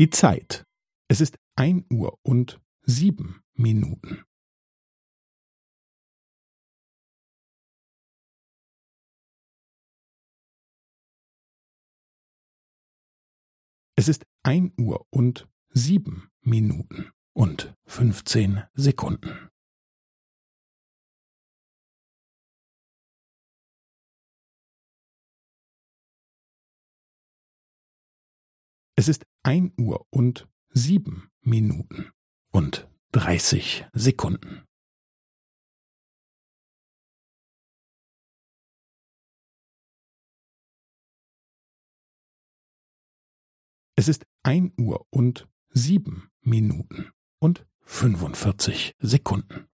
Die Zeit. Es ist ein Uhr und sieben Minuten. Es ist ein Uhr und sieben Minuten und fünfzehn Sekunden. Es ist ein Uhr und sieben Minuten und dreißig Sekunden. Es ist ein Uhr und sieben Minuten und fünfundvierzig Sekunden.